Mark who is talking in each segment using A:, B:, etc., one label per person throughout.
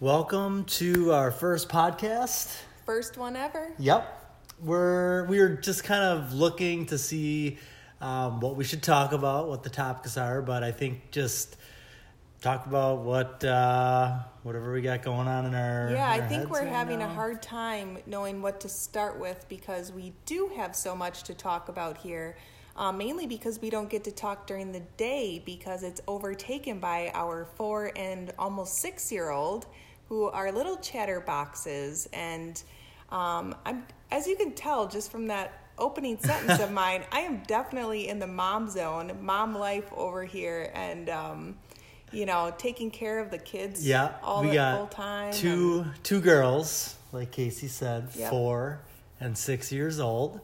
A: Welcome to our first podcast.
B: First one ever.
A: Yep. We're we're just kind of looking to see um, what we should talk about, what the topics are, but I think just talk about what uh, whatever we got going on in our
B: Yeah, I
A: our
B: think
A: heads
B: we're
A: right
B: having a hard time knowing what to start with because we do have so much to talk about here. Uh, mainly because we don't get to talk during the day because it's overtaken by our four and almost six year old who are little chatterboxes. And um, I'm, as you can tell just from that opening sentence of mine, I am definitely in the mom zone, mom life over here. And, um, you know, taking care of the kids
A: Yeah,
B: all
A: we
B: at
A: got
B: full time.
A: two two girls, like Casey said,
B: Yep.
A: four and six years old,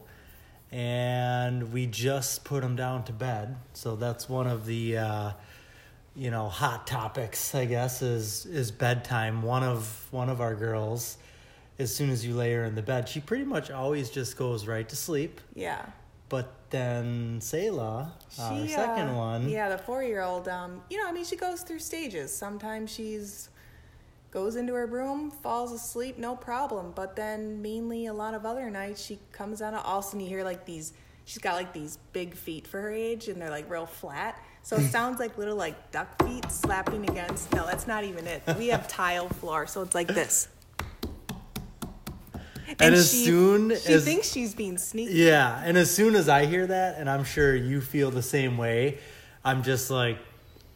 A: and we just put them down to bed. So that's one of the uh, you know hot topics, I guess, is is bedtime. One of one of our girls, as soon as you lay her in the bed, she pretty much always just goes right to sleep.
B: Yeah.
A: But then Selah, our second
B: uh,
A: one,
B: Yeah, the four year old, um, you know, I mean, she goes through stages. Sometimes she's goes into her room, falls asleep, no problem. But then mainly a lot of other nights she comes out of all of a sudden you hear like these she's got like these big feet for her age and they're like real flat. So it sounds like little like duck feet slapping against no, that's not even it. We have tile floor, so it's like this.
A: And as
B: she,
A: soon
B: she
A: as-
B: thinks she's being sneaky.
A: Yeah, and as soon as I hear that, and I'm sure you feel the same way, I'm just like,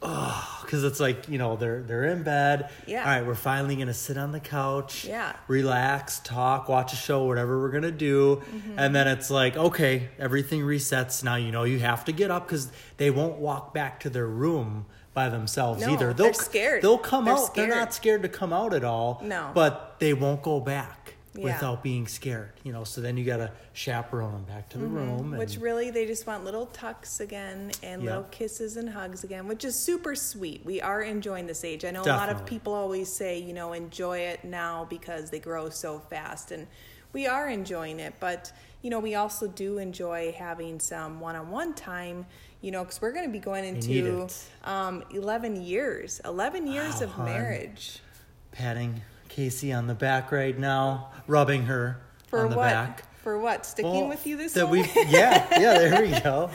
A: oh, because it's like you know they're they're in bed.
B: Yeah.
A: All right, we're finally gonna sit on the couch.
B: Yeah.
A: Relax, talk, watch a show, whatever we're gonna do,
B: Mm-hmm.
A: and then it's like, okay, everything resets. Now you know you have to get up because they won't walk back to their room by themselves
B: No,
A: either.
B: they're scared.
A: They'll come
B: They're
A: out. They're not scared to come out at all.
B: No.
A: But they won't go back
B: Yeah.
A: without being scared. You know, so then you gotta chaperone them back to the room. And,
B: Which really, they just want little tucks again and
A: Yeah.
B: little kisses and hugs again, which is super sweet. We are enjoying this age. I know a lot of people always say, you know, enjoy it now because they grow so fast. And we are enjoying it. But, you know, we also do enjoy having some one on one time, you know, because we're going to be going into um, 11 years, 11 years
A: Wow,
B: of
A: hon.
B: marriage.
A: patting Casey on the back right now, rubbing her
B: For
A: on the
B: what?
A: back.
B: For what? Sticking
A: Well,
B: with you this
A: that we yeah yeah there we go.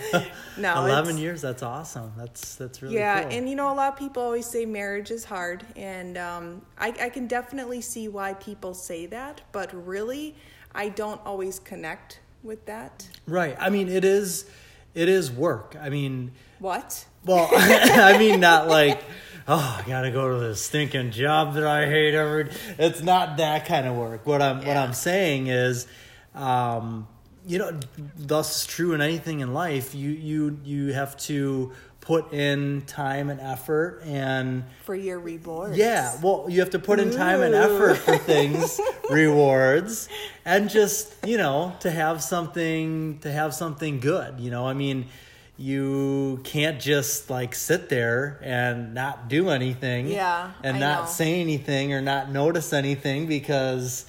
B: No,
A: eleven years. That's awesome. That's that's really
B: yeah,
A: cool.
B: and you know, a lot of people always say marriage is hard, and um, I, I can definitely see why people say that, but really, I don't always connect with that.
A: right. I mean, it is it is work. I mean,
B: What?
A: well, I mean, not like. Oh, I gotta go to this stinking job that I hate every. It's not that kind of work. What I'm what I'm saying is, um, you know, thus is true in anything in life. You you you have to put in time and effort and
B: For your rewards.
A: Yeah, well, you have to put in time and effort for things, rewards, and just you know to have something to have something good. You know, I mean, you can't just like sit there and not do anything.
B: Yeah,
A: and
B: I
A: not
B: know.
A: say anything or not notice anything because.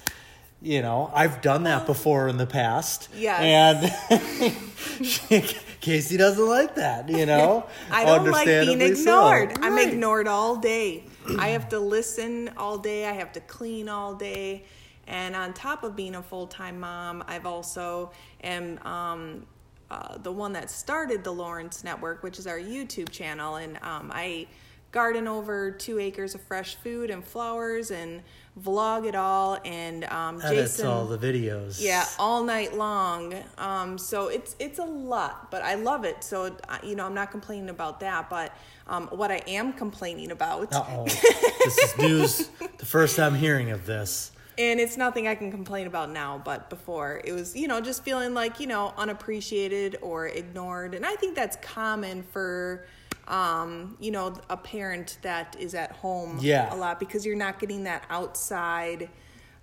A: You know, I've done that before in the past.
B: Yes.
A: And Casey doesn't like that, you know?
B: I don't like being
A: Understandably so.
B: ignored. I'm
A: Right.
B: ignored all day. I have to listen all day. I have to clean all day. And on top of being a full time mom, I've also am um, uh, the one that started the Lawrence Network, which is our YouTube channel. And um, I garden over two acres of fresh food and flowers and vlog it all. And um,
A: Edits
B: Jason,
A: all the videos.
B: yeah, all night long. Um, so it's it's a lot, but I love it. So uh, you know, I'm not complaining about that. But um, what I am complaining about,
A: oh. this is news. The first I'm hearing of this.
B: And it's nothing I can complain about now, but before it was, you know, just feeling like you know unappreciated or ignored, and I think that's common for. Um, you know, a parent that is at home
A: Yeah.
B: a lot because you're not getting that outside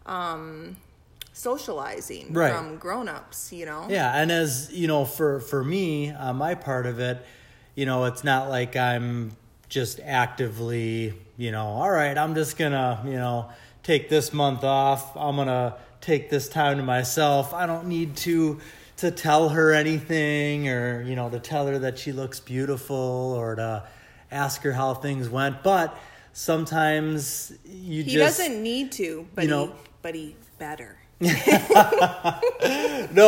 B: um, socializing
A: Right.
B: from grown-ups, you know.
A: Yeah, and as you know, for for me, on my part of it, you know, it's not like I'm just actively, you know, all right, I'm just gonna, you know, take this month off. I'm gonna take this time to myself. I don't need to to tell her anything or you know to tell her that she looks beautiful or to ask her how things went. But sometimes you
B: He
A: just He
B: doesn't need to, but
A: you know-
B: he, but he better.
A: no,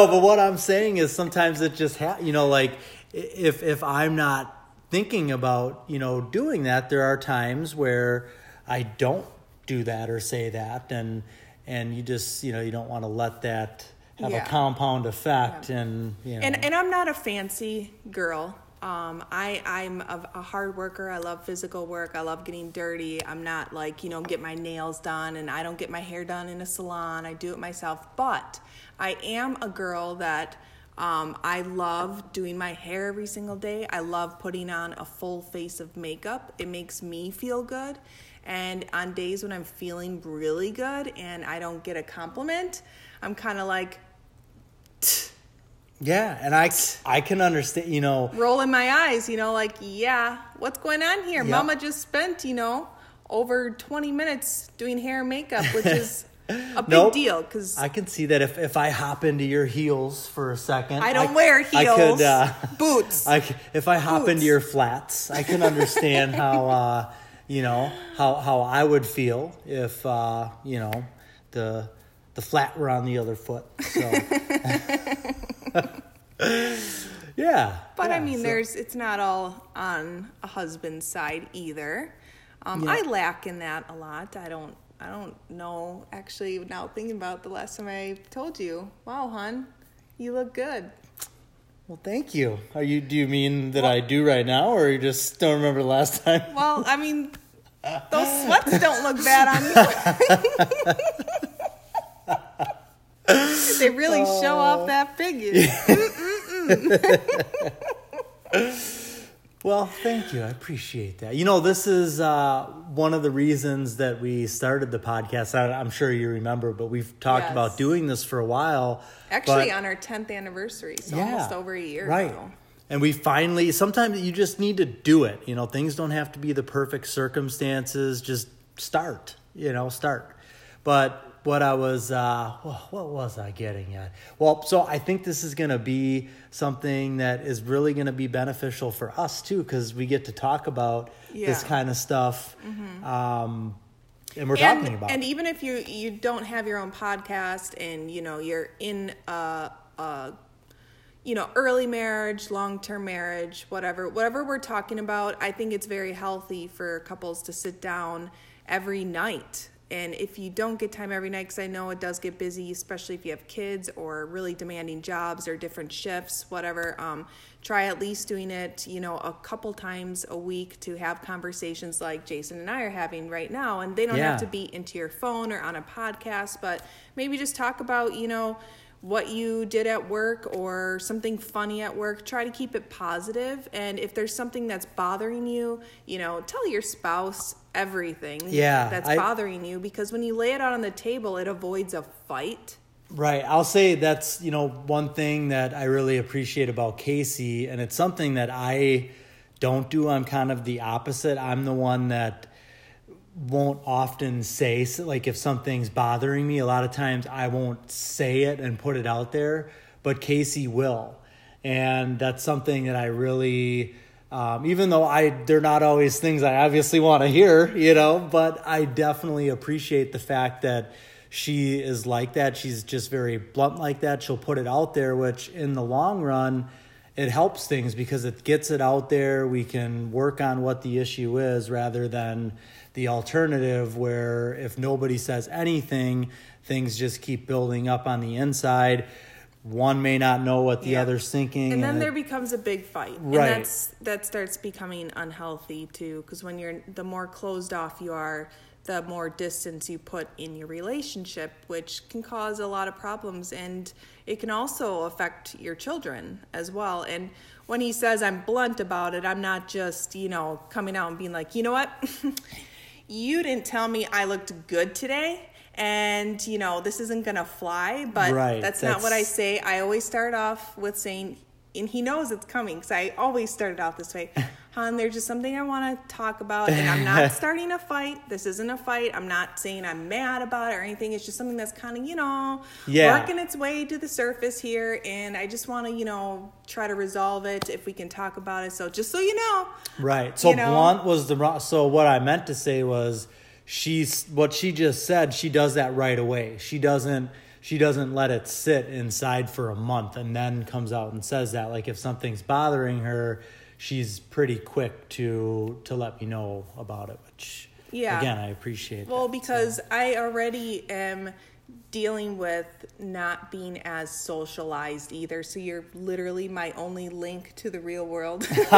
A: but what I'm saying is sometimes it just ha- you know like if if I'm not thinking about you know doing that, there are times where I don't do that or say that, and and you just you know you don't want to let that have
B: Yeah.
A: a compound effect, and you know
B: And and I'm not a fancy girl. Um, I I'm a, a hard worker. I love physical work. I love getting dirty. I'm not like you know get my nails done, and I don't get my hair done in a salon. I do it myself. But I am a girl that um, I love doing my hair every single day. I love putting on a full face of makeup. It makes me feel good. And on days when I'm feeling really good and I don't get a compliment, I'm kind of like
A: yeah, and I I can understand you know
B: rolling my eyes, you know, like, yeah, what's going on here?
A: Yep.
B: Mama just spent, you know, over 20 minutes doing hair and makeup, which is a big
A: Nope.
B: deal because
A: I can see that if, if I hop into your heels for a second,
B: I don't wear heels,
A: I could, uh,
B: boots.
A: I if I hop
B: Boots.
A: into your flats, I can understand how uh, you know how how I would feel if uh, you know the the flat were on the other foot. So yeah,
B: but
A: yeah,
B: I mean,
A: so-
B: there's it's not all on a husband's side either. Um,
A: Yeah.
B: I lack in that a lot. I don't. I don't know. Actually, now thinking about the last time I told you, wow, hon, you look good.
A: Well, thank you. Are you? Do you mean that I do right now, or you just don't remember the last time?
B: Well, I mean, those sweats don't look bad on you. they really show off that figure.
A: Well, thank you. I appreciate that. You know, this is uh, one of the reasons that we started the podcast. I, I'm sure you remember, but we've talked
B: Yes.
A: about doing this for a while.
B: Actually,
A: but-
B: on our 10th anniversary, so
A: Yeah,
B: almost over a year
A: right.
B: ago.
A: And we finally, sometimes you just need to do it. You know, things don't have to be the perfect circumstances. Just start, you know, start. But what I was, uh, what was I getting at? Well, so I think this is going to be something that is really going to be beneficial for us too, because we get to talk about this
B: Yeah. Mm-hmm.
A: kind of stuff. Um, and we're talking about
B: and
A: it.
B: even if you you don't have your own podcast and you know you're in a, a you know early marriage long-term marriage whatever whatever we're talking about i think it's very healthy for couples to sit down every night and if you don't get time every night because i know it does get busy especially if you have kids or really demanding jobs or different shifts whatever um, try at least doing it you know a couple times a week to have conversations like jason and i are having right now and they don't
A: Yeah.
B: have to be into your phone or on a podcast but maybe just talk about you know what you did at work or something funny at work try to keep it positive and if there's something that's bothering you you know tell your spouse everything
A: Yeah,
B: that's
A: I-
B: bothering you because when you lay it out on the table it avoids a fight
A: Right. I'll say that's, you know, one thing that I really appreciate about Casey, and it's something that I don't do. I'm kind of the opposite. I'm the one that won't often say, like, if something's bothering me, a lot of times I won't say it and put it out there, but Casey will. And that's something that I really. Um, even though I they're not always things I obviously want to hear, you know, but I definitely appreciate the fact that she is like that. She's just very blunt like that. She'll put it out there, which in the long run, it helps things because it gets it out there. We can work on what the issue is rather than the alternative where if nobody says anything, things just keep building up on the inside. One may not know what the
B: Yeah.
A: other's thinking.
B: and then
A: it-
B: there becomes a big fight
A: Right.
B: and that's that starts becoming unhealthy too because when you're the more closed off you are the more distance you put in your relationship which can cause a lot of problems and it can also affect your children as well and when he says i'm blunt about it i'm not just you know coming out and being like you know what you didn't tell me i looked good today and you know this isn't gonna fly but
A: Right,
B: that's not what i say say I always start off with saying, and he knows it's coming because I always started off this way. hon, there's just something I want to talk about, and I'm not starting a fight. This isn't a fight. I'm not saying I'm mad about it or anything. It's just something that's kind of, you know,
A: Yeah.
B: working its way to the surface here, and I just want to, you know, try to resolve it if we can talk about it. So just so you know,
A: Right. So
B: You know?
A: blunt was the wrong. So what I meant to say was, she's what she just said. She does that right away. She doesn't. She doesn't let it sit inside for a month and then comes out and says that. Like if something's bothering her, she's pretty quick to to let me know about it. Which
B: Yeah.
A: again, I appreciate.
B: Well,
A: that.
B: because I already am dealing with not being as socialized either. So you're literally my only link to the real world.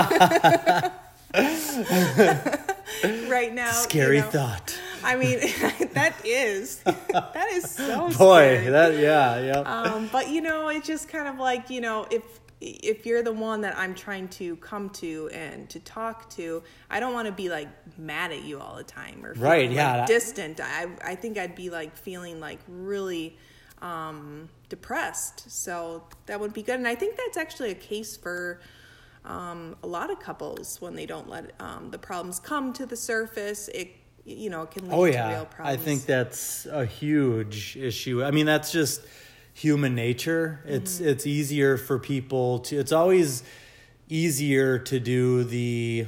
B: right now. you
A: scary
B: know.
A: thought.
B: I mean, that is that is so
A: Boy,
B: scary.
A: that yeah, yeah.
B: um, but you know, it's just kind of like you know, if if you're the one that I'm trying to come to and to talk to, I don't want to be like mad at you all the time or
A: Right,
B: like,
A: yeah,
B: distant. I I think I'd be like feeling like really um, depressed. So that would be good, and I think that's actually a case for. Um, a lot of couples when they don't let um, the problems come to the surface, it you know can lead
A: Oh
B: to
A: yeah,
B: real
A: I think that's a huge issue. I mean, that's just human nature. It's
B: Mm-hmm.
A: it's easier for people to. It's always easier to do the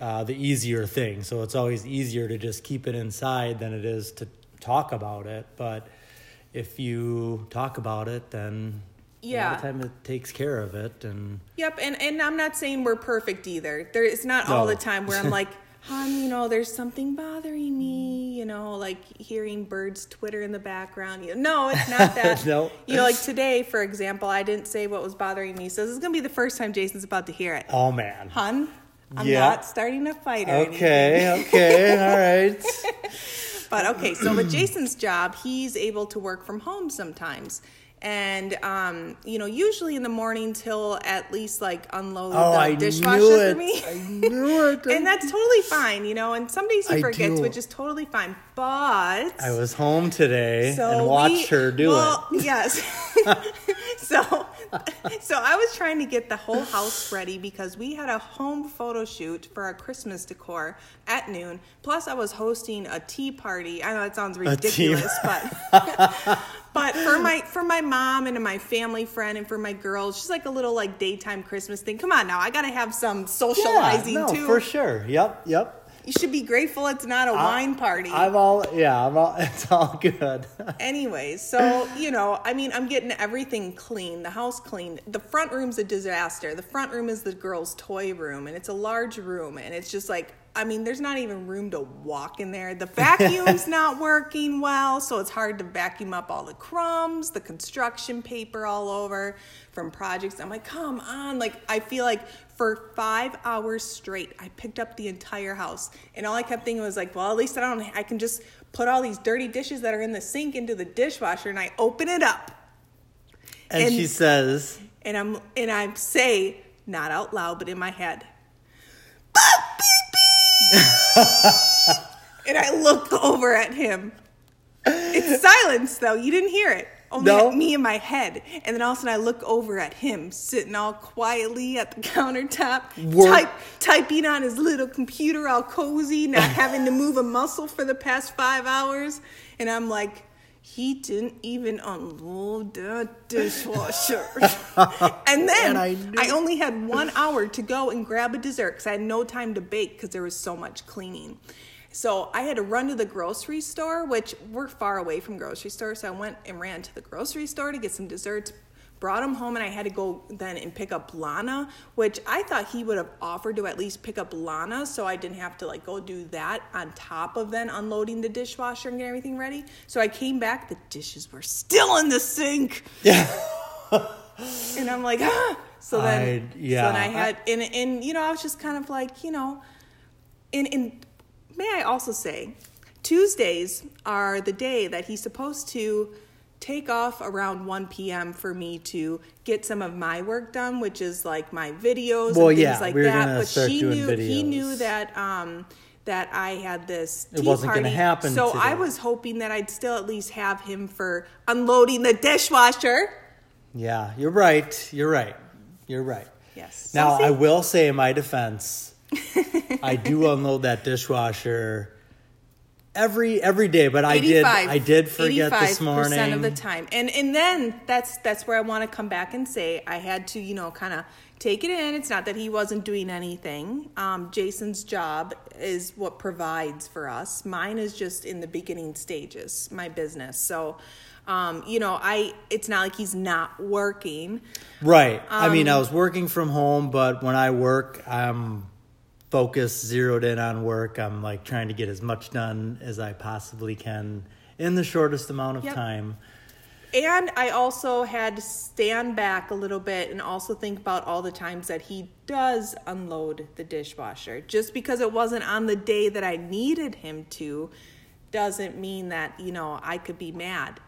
A: uh, the easier thing. So it's always easier to just keep it inside than it is to talk about it. But if you talk about it, then
B: Yeah.
A: of time it takes care of it. And
B: Yep, and and I'm not saying we're perfect either. There, it's not all the time where I'm like, hon, you know, there's something bothering me. You know, like hearing birds twitter in the background. You no, it's not that.
A: No.
B: You know, like today, for example, I didn't say what was bothering me, so this is gonna be the first time Jason's about to hear it.
A: oh man.
B: Hun, I'm
A: Yeah.
B: not starting a fight or anything.
A: Okay. Okay. All right.
B: But okay, so with Jason's job, he's able to work from home sometimes. And um, you know, usually in the morning he'll at least like unload
A: Oh,
B: the
A: I
B: dishwasher for me.
A: I knew it.
B: and that's totally fine, you know. And some days he
A: I
B: forgets,
A: do.
B: which is totally fine. But
A: I was home today
B: so
A: and watched
B: we-
A: her do
B: well,
A: it.
B: Yes. so, so I was trying to get the whole house ready because we had a home photo shoot for our Christmas decor at noon. Plus, I was hosting a tea party. I know that sounds ridiculous, but but for my for my mom and my family friend and for my girls, just like a little like daytime Christmas thing. Come on now, I got to have some socializing
A: yeah, no,
B: too.
A: for sure. Yep, yep.
B: You should be grateful it's not a wine party.
A: I'm all yeah. I'm all. It's all good.
B: Anyways, so you know, I mean, I'm getting everything clean, the house clean. The front room's a disaster. The front room is the girls' toy room, and it's a large room, and it's just like, I mean, there's not even room to walk in there. The vacuum's not working well, so it's hard to vacuum up all the crumbs, the construction paper all over from projects. I'm like, come on! Like, I feel like for five hours straight, I picked up the entire house, and all I kept thinking was like, well, at least I don't. I can just put all these dirty dishes that are in the sink into the dishwasher, and I open it up,
A: And,
B: And-
A: she says,
B: and I'm and I say not out loud, but in my head, and I look over at him. It's silence though. You didn't hear it. Only
A: No.
B: me in my head. And then all of a sudden I look over at him sitting all quietly at the countertop,
A: Work-
B: type, typing on his little computer all cozy, not having to move a muscle for the past five hours. And I'm like, he didn't even unload the dishwasher. and then
A: And I
B: I, only had one hour to go and grab a dessert because I had no time to bake because there was so much cleaning. So I had to run to the grocery store, which we're far away from grocery stores. So I went and ran to the grocery store to get some desserts, brought them home, and I had to go then and pick up Lana, which I thought he would have offered to at least pick up Lana, so I didn't have to like go do that on top of then unloading the dishwasher and get everything ready. So I came back, the dishes were still in the sink.
A: yeah.
B: and I'm like, ah. So then,
A: I- yeah,
B: so then I had, and, and you know, I was just kind of like, you know, and, and may I also say, Tuesdays are the day that he's supposed to take off around 1 p.m. for me to get some of my work done, which is like my videos
A: Well,
B: and things
A: yeah,
B: like
A: we
B: that. But she knew he knew that um that I had this
A: It
B: tea
A: wasn't gonna
B: party.
A: happen
B: So I was hoping that I'd still at least have him for unloading the dishwasher.
A: Yeah, you're right. You're right. You're right.
B: Yes.
A: Now,
B: So
A: I will say in my defense, I do unload that dishwasher every every day, but I did I did forget this morning.
B: of the time. And and then that's that's where I want to come back and say I had to, you know, kind of take it in. It's not that he wasn't doing anything. Um, Jason's job is what provides for us. Mine is just in the beginning stages, my business. So, um, you know, I it's not like he's not working.
A: Right. Um, I mean, I um, was working from home, but when I work, I'm focused, zeroed in on work. I'm like trying to get as much done as I possibly can in the shortest amount of yep. time.
B: And I also had to stand back a little bit and also think about all the times that he does unload the dishwasher. Just because it wasn't on the day that I needed him to doesn't mean that, you know, I could be mad.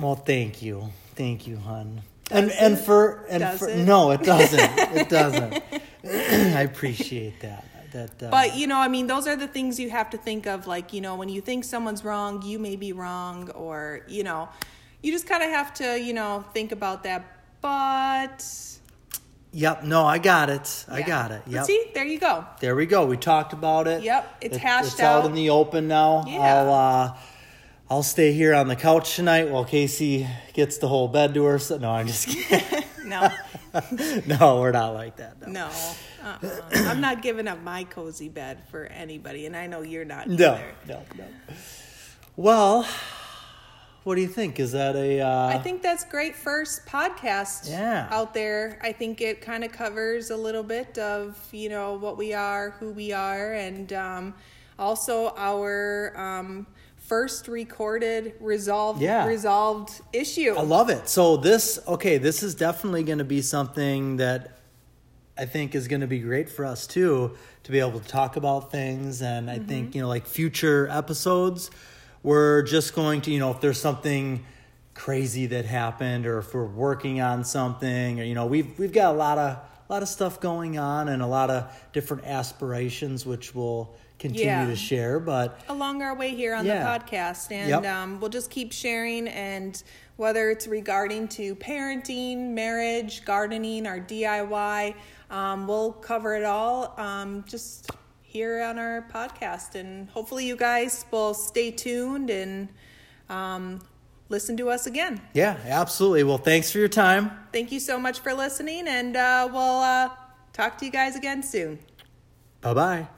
A: Well, thank you. Thank you, hon. Does and it? and for and for no, it doesn't. it doesn't. I appreciate that. That, uh,
B: but you know, I mean, those are the things you have to think of. Like, you know, when you think someone's wrong, you may be wrong, or you know, you just kind of have to, you know, think about that. But
A: Yep. No, I got it. I got it. Yep.
B: see, there you go.
A: There we go. We talked about it.
B: Yep. It's
A: it,
B: hashed
A: it's
B: out.
A: It's out in the open now.
B: Yeah.
A: I'll uh, I'll stay here on the couch tonight while Casey gets the whole bed to her. So, no, I'm just kidding.
B: No.
A: no, we're not like that.
B: No. no. Uh-uh. I'm not giving up my cozy bed for anybody, and I know you're not.
A: No.
B: Either.
A: No. No. Well. What do you think? Is that a? Uh...
B: I think that's great first podcast
A: yeah.
B: out there. I think it kind of covers a little bit of you know what we are, who we are, and um, also our um, first recorded resolved
A: yeah.
B: resolved issue.
A: I love it. So this okay, this is definitely going to be something that I think is going to be great for us too to be able to talk about things and I mm-hmm. think, you know, like future episodes we're just going to, you know, if there's something crazy that happened or if we're working on something or you know, we've we've got a lot of a lot of stuff going on and a lot of different aspirations which we'll continue yeah. to share but
B: along our way here on yeah. the podcast and yep. um, we'll just keep sharing and whether it's regarding to parenting marriage gardening or diy um, we'll cover it all um, just here on our podcast. And hopefully, you guys will stay tuned and um, listen to us again.
A: Yeah, absolutely. Well, thanks for your time.
B: Thank you so much for listening, and uh, we'll uh, talk to you guys again soon.
A: Bye bye.